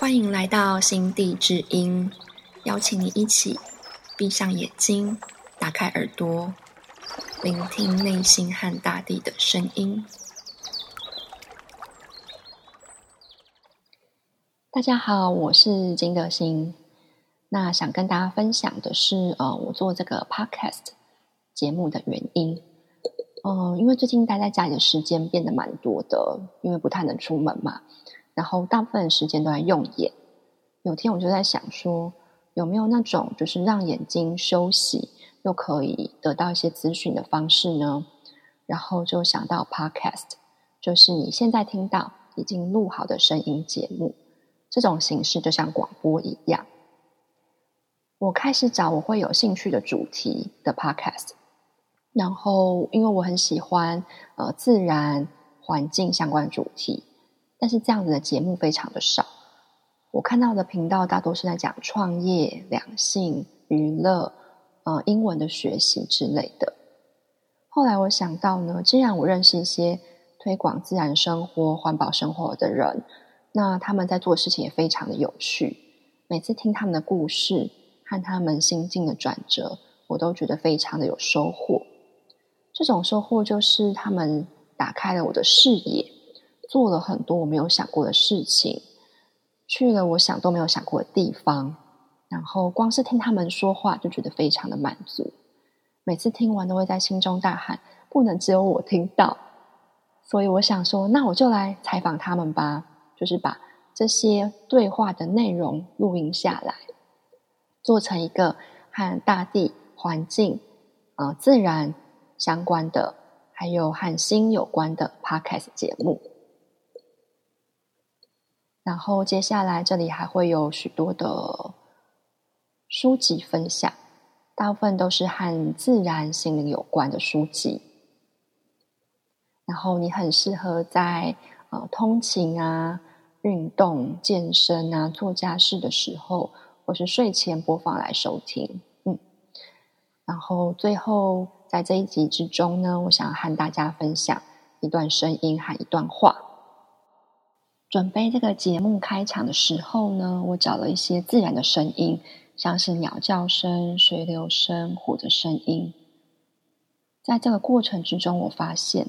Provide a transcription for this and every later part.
欢迎来到心地之音，邀请你一起闭上眼睛，打开耳朵，聆听内心和大地的声音。大家好，我是金德心。那想跟大家分享的是，呃，我做这个 podcast 节目的原因。嗯，因为最近待在家里的时间变得蛮多的，因为不太能出门嘛。然后大部分时间都在用眼。有天我就在想说，有没有那种就是让眼睛休息又可以得到一些资讯的方式呢？然后就想到 podcast，就是你现在听到已经录好的声音节目，这种形式就像广播一样。我开始找我会有兴趣的主题的 podcast，然后因为我很喜欢呃自然环境相关主题。但是这样子的节目非常的少，我看到的频道大多是在讲创业、两性、娱乐、呃英文的学习之类的。后来我想到呢，既然我认识一些推广自然生活、环保生活的人，那他们在做事情也非常的有趣。每次听他们的故事和他们心境的转折，我都觉得非常的有收获。这种收获就是他们打开了我的视野。做了很多我没有想过的事情，去了我想都没有想过的地方，然后光是听他们说话就觉得非常的满足。每次听完都会在心中大喊：“不能只有我听到！”所以我想说，那我就来采访他们吧，就是把这些对话的内容录音下来，做成一个和大地、环境、呃自然相关的，还有和心有关的 podcast 节目。然后接下来这里还会有许多的书籍分享，大部分都是和自然心灵有关的书籍。然后你很适合在呃通勤啊、运动、健身啊、做家事的时候，或是睡前播放来收听。嗯，然后最后在这一集之中呢，我想和大家分享一段声音和一段话。准备这个节目开场的时候呢，我找了一些自然的声音，像是鸟叫声、水流声、火的声音。在这个过程之中，我发现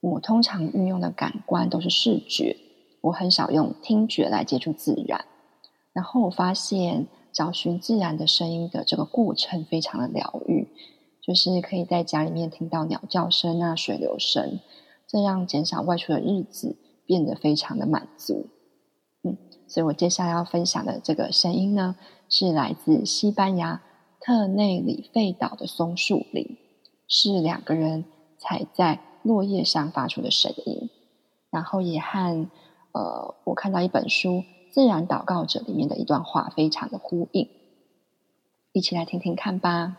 我通常运用的感官都是视觉，我很少用听觉来接触自然。然后我发现找寻自然的声音的这个过程非常的疗愈，就是可以在家里面听到鸟叫声啊、水流声，这样减少外出的日子。变得非常的满足，嗯，所以我接下来要分享的这个声音呢，是来自西班牙特内里费岛的松树林，是两个人踩在落叶上发出的声音，然后也和呃，我看到一本书《自然祷告者》里面的一段话非常的呼应，一起来听听看吧。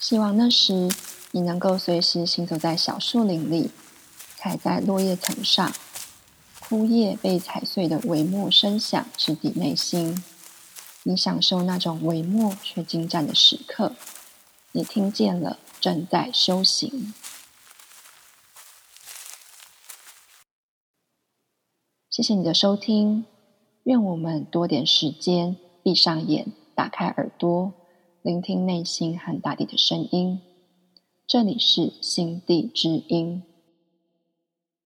希望那时。你能够随时行走在小树林里，踩在落叶层上，枯叶被踩碎的微末声响直抵内心。你享受那种微末却精湛的时刻。你听见了，正在修行。谢谢你的收听。愿我们多点时间，闭上眼，打开耳朵，聆听内心和大地的声音。这里是心地之音。